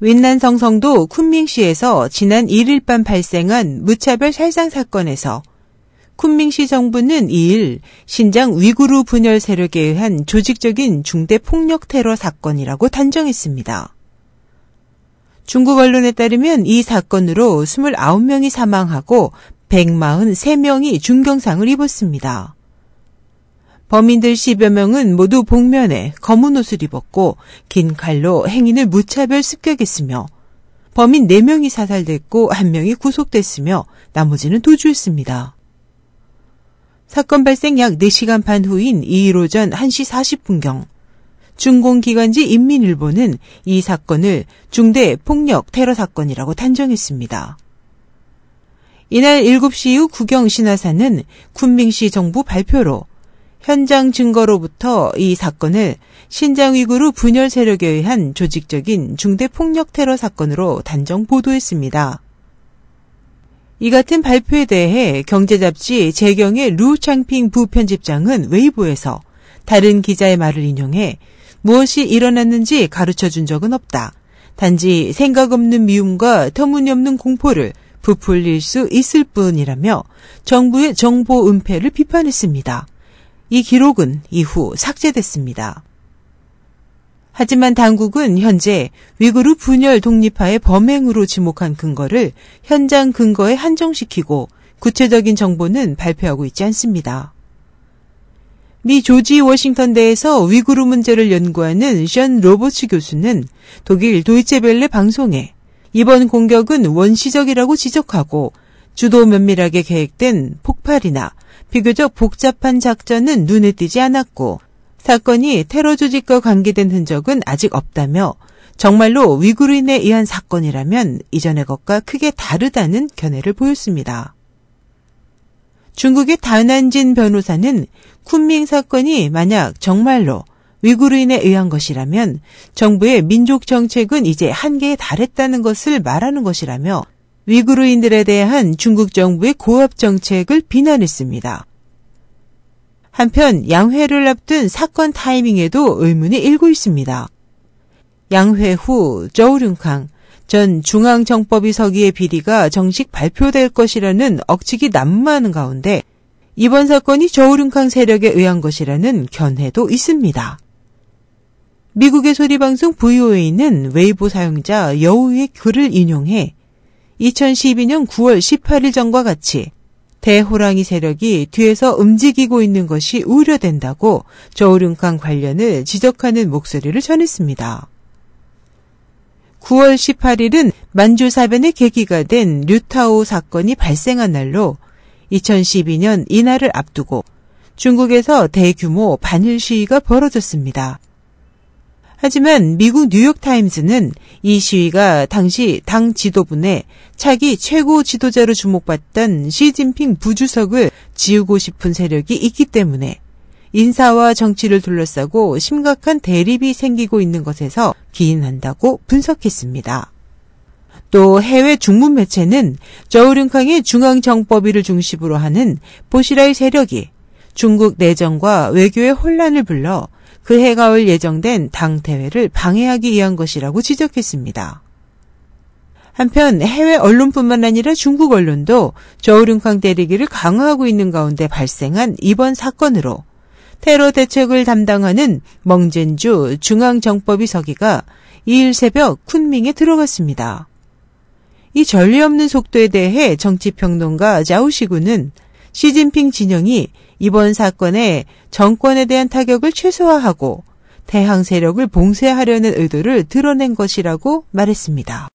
윈난성성도 쿤밍시에서 지난 1일 밤 발생한 무차별 살상 사건에서 쿤밍시 정부는 2일 신장 위구르 분열 세력에 의한 조직적인 중대 폭력 테러 사건이라고 단정했습니다. 중국 언론에 따르면 이 사건으로 29명이 사망하고 143명이 중경상을 입었습니다. 범인들 10여 명은 모두 복면에 검은 옷을 입었고 긴 칼로 행인을 무차별 습격했으며 범인 4명이 사살됐고 1명이 구속됐으며 나머지는 도주했습니다. 사건 발생 약 4시간 반 후인 2일 오전 1시 40분경 중공기관지 인민일보는 이 사건을 중대 폭력 테러 사건이라고 단정했습니다. 이날 7시 이후 구경 신화사는 쿤밍시 정부 발표로 현장 증거로부터 이 사건을 신장 위구르 분열 세력에 의한 조직적인 중대 폭력 테러 사건으로 단정 보도했습니다. 이 같은 발표에 대해 경제잡지 재경의 루 창핑 부편집장은 웨이보에서 다른 기자의 말을 인용해 무엇이 일어났는지 가르쳐 준 적은 없다. 단지 생각 없는 미움과 터무니없는 공포를 부풀릴 수 있을 뿐이라며 정부의 정보 은폐를 비판했습니다. 이 기록은 이후 삭제됐습니다. 하지만 당국은 현재 위구르 분열 독립파의 범행으로 지목한 근거를 현장 근거에 한정시키고 구체적인 정보는 발표하고 있지 않습니다. 미 조지 워싱턴대에서 위구르 문제를 연구하는 션 로버츠 교수는 독일 도이체벨레 방송에 이번 공격은 원시적이라고 지적하고 주도 면밀하게 계획된 폭발이나 비교적 복잡한 작전은 눈에 띄지 않았고 사건이 테러 조직과 관계된 흔적은 아직 없다며 정말로 위구르인에 의한 사건이라면 이전의 것과 크게 다르다는 견해를 보였습니다. 중국의 다난진 변호사는 쿤밍 사건이 만약 정말로 위구르인에 의한 것이라면 정부의 민족 정책은 이제 한계에 달했다는 것을 말하는 것이라며 위구르인들에 대한 중국 정부의 고압 정책을 비난했습니다. 한편 양회를 앞둔 사건 타이밍에도 의문이 일고 있습니다. 양회 후 저우륜캉 전 중앙정법위 서기의 비리가 정식 발표될 것이라는 억측이 난무하는 가운데 이번 사건이 저우륜캉 세력에 의한 것이라는 견해도 있습니다. 미국의 소리방송 VOA는 웨이보 사용자 여우의 글을 인용해 2012년 9월 18일 전과 같이 대호랑이 세력이 뒤에서 움직이고 있는 것이 우려된다고 저우륜캉 관련을 지적하는 목소리를 전했습니다. 9월 18일은 만주 사변의 계기가 된 류타오 사건이 발생한 날로 2012년 이날을 앞두고 중국에서 대규모 반일 시위가 벌어졌습니다. 하지만 미국 뉴욕타임즈는 이 시위가 당시 당 지도부내 차기 최고 지도자로 주목받던 시진핑 부주석을 지우고 싶은 세력이 있기 때문에 인사와 정치를 둘러싸고 심각한 대립이 생기고 있는 것에서 기인한다고 분석했습니다. 또 해외 중문 매체는 저우륜캉의 중앙정법위를 중심으로 하는 보시라의 세력이 중국 내정과 외교의 혼란을 불러 그해 가을 예정된 당 대회를 방해하기 위한 것이라고 지적했습니다. 한편 해외 언론뿐만 아니라 중국 언론도 저우륜캉 대리기를 강화하고 있는 가운데 발생한 이번 사건으로 테러 대책을 담당하는 멍젠주 중앙정법위 서기가 2일 새벽 쿤밍에 들어갔습니다. 이 전례 없는 속도에 대해 정치평론가 자우시구는 시진핑 진영이 이번 사건에 정권에 대한 타격을 최소화하고 대항 세력을 봉쇄하려는 의도를 드러낸 것이라고 말했습니다.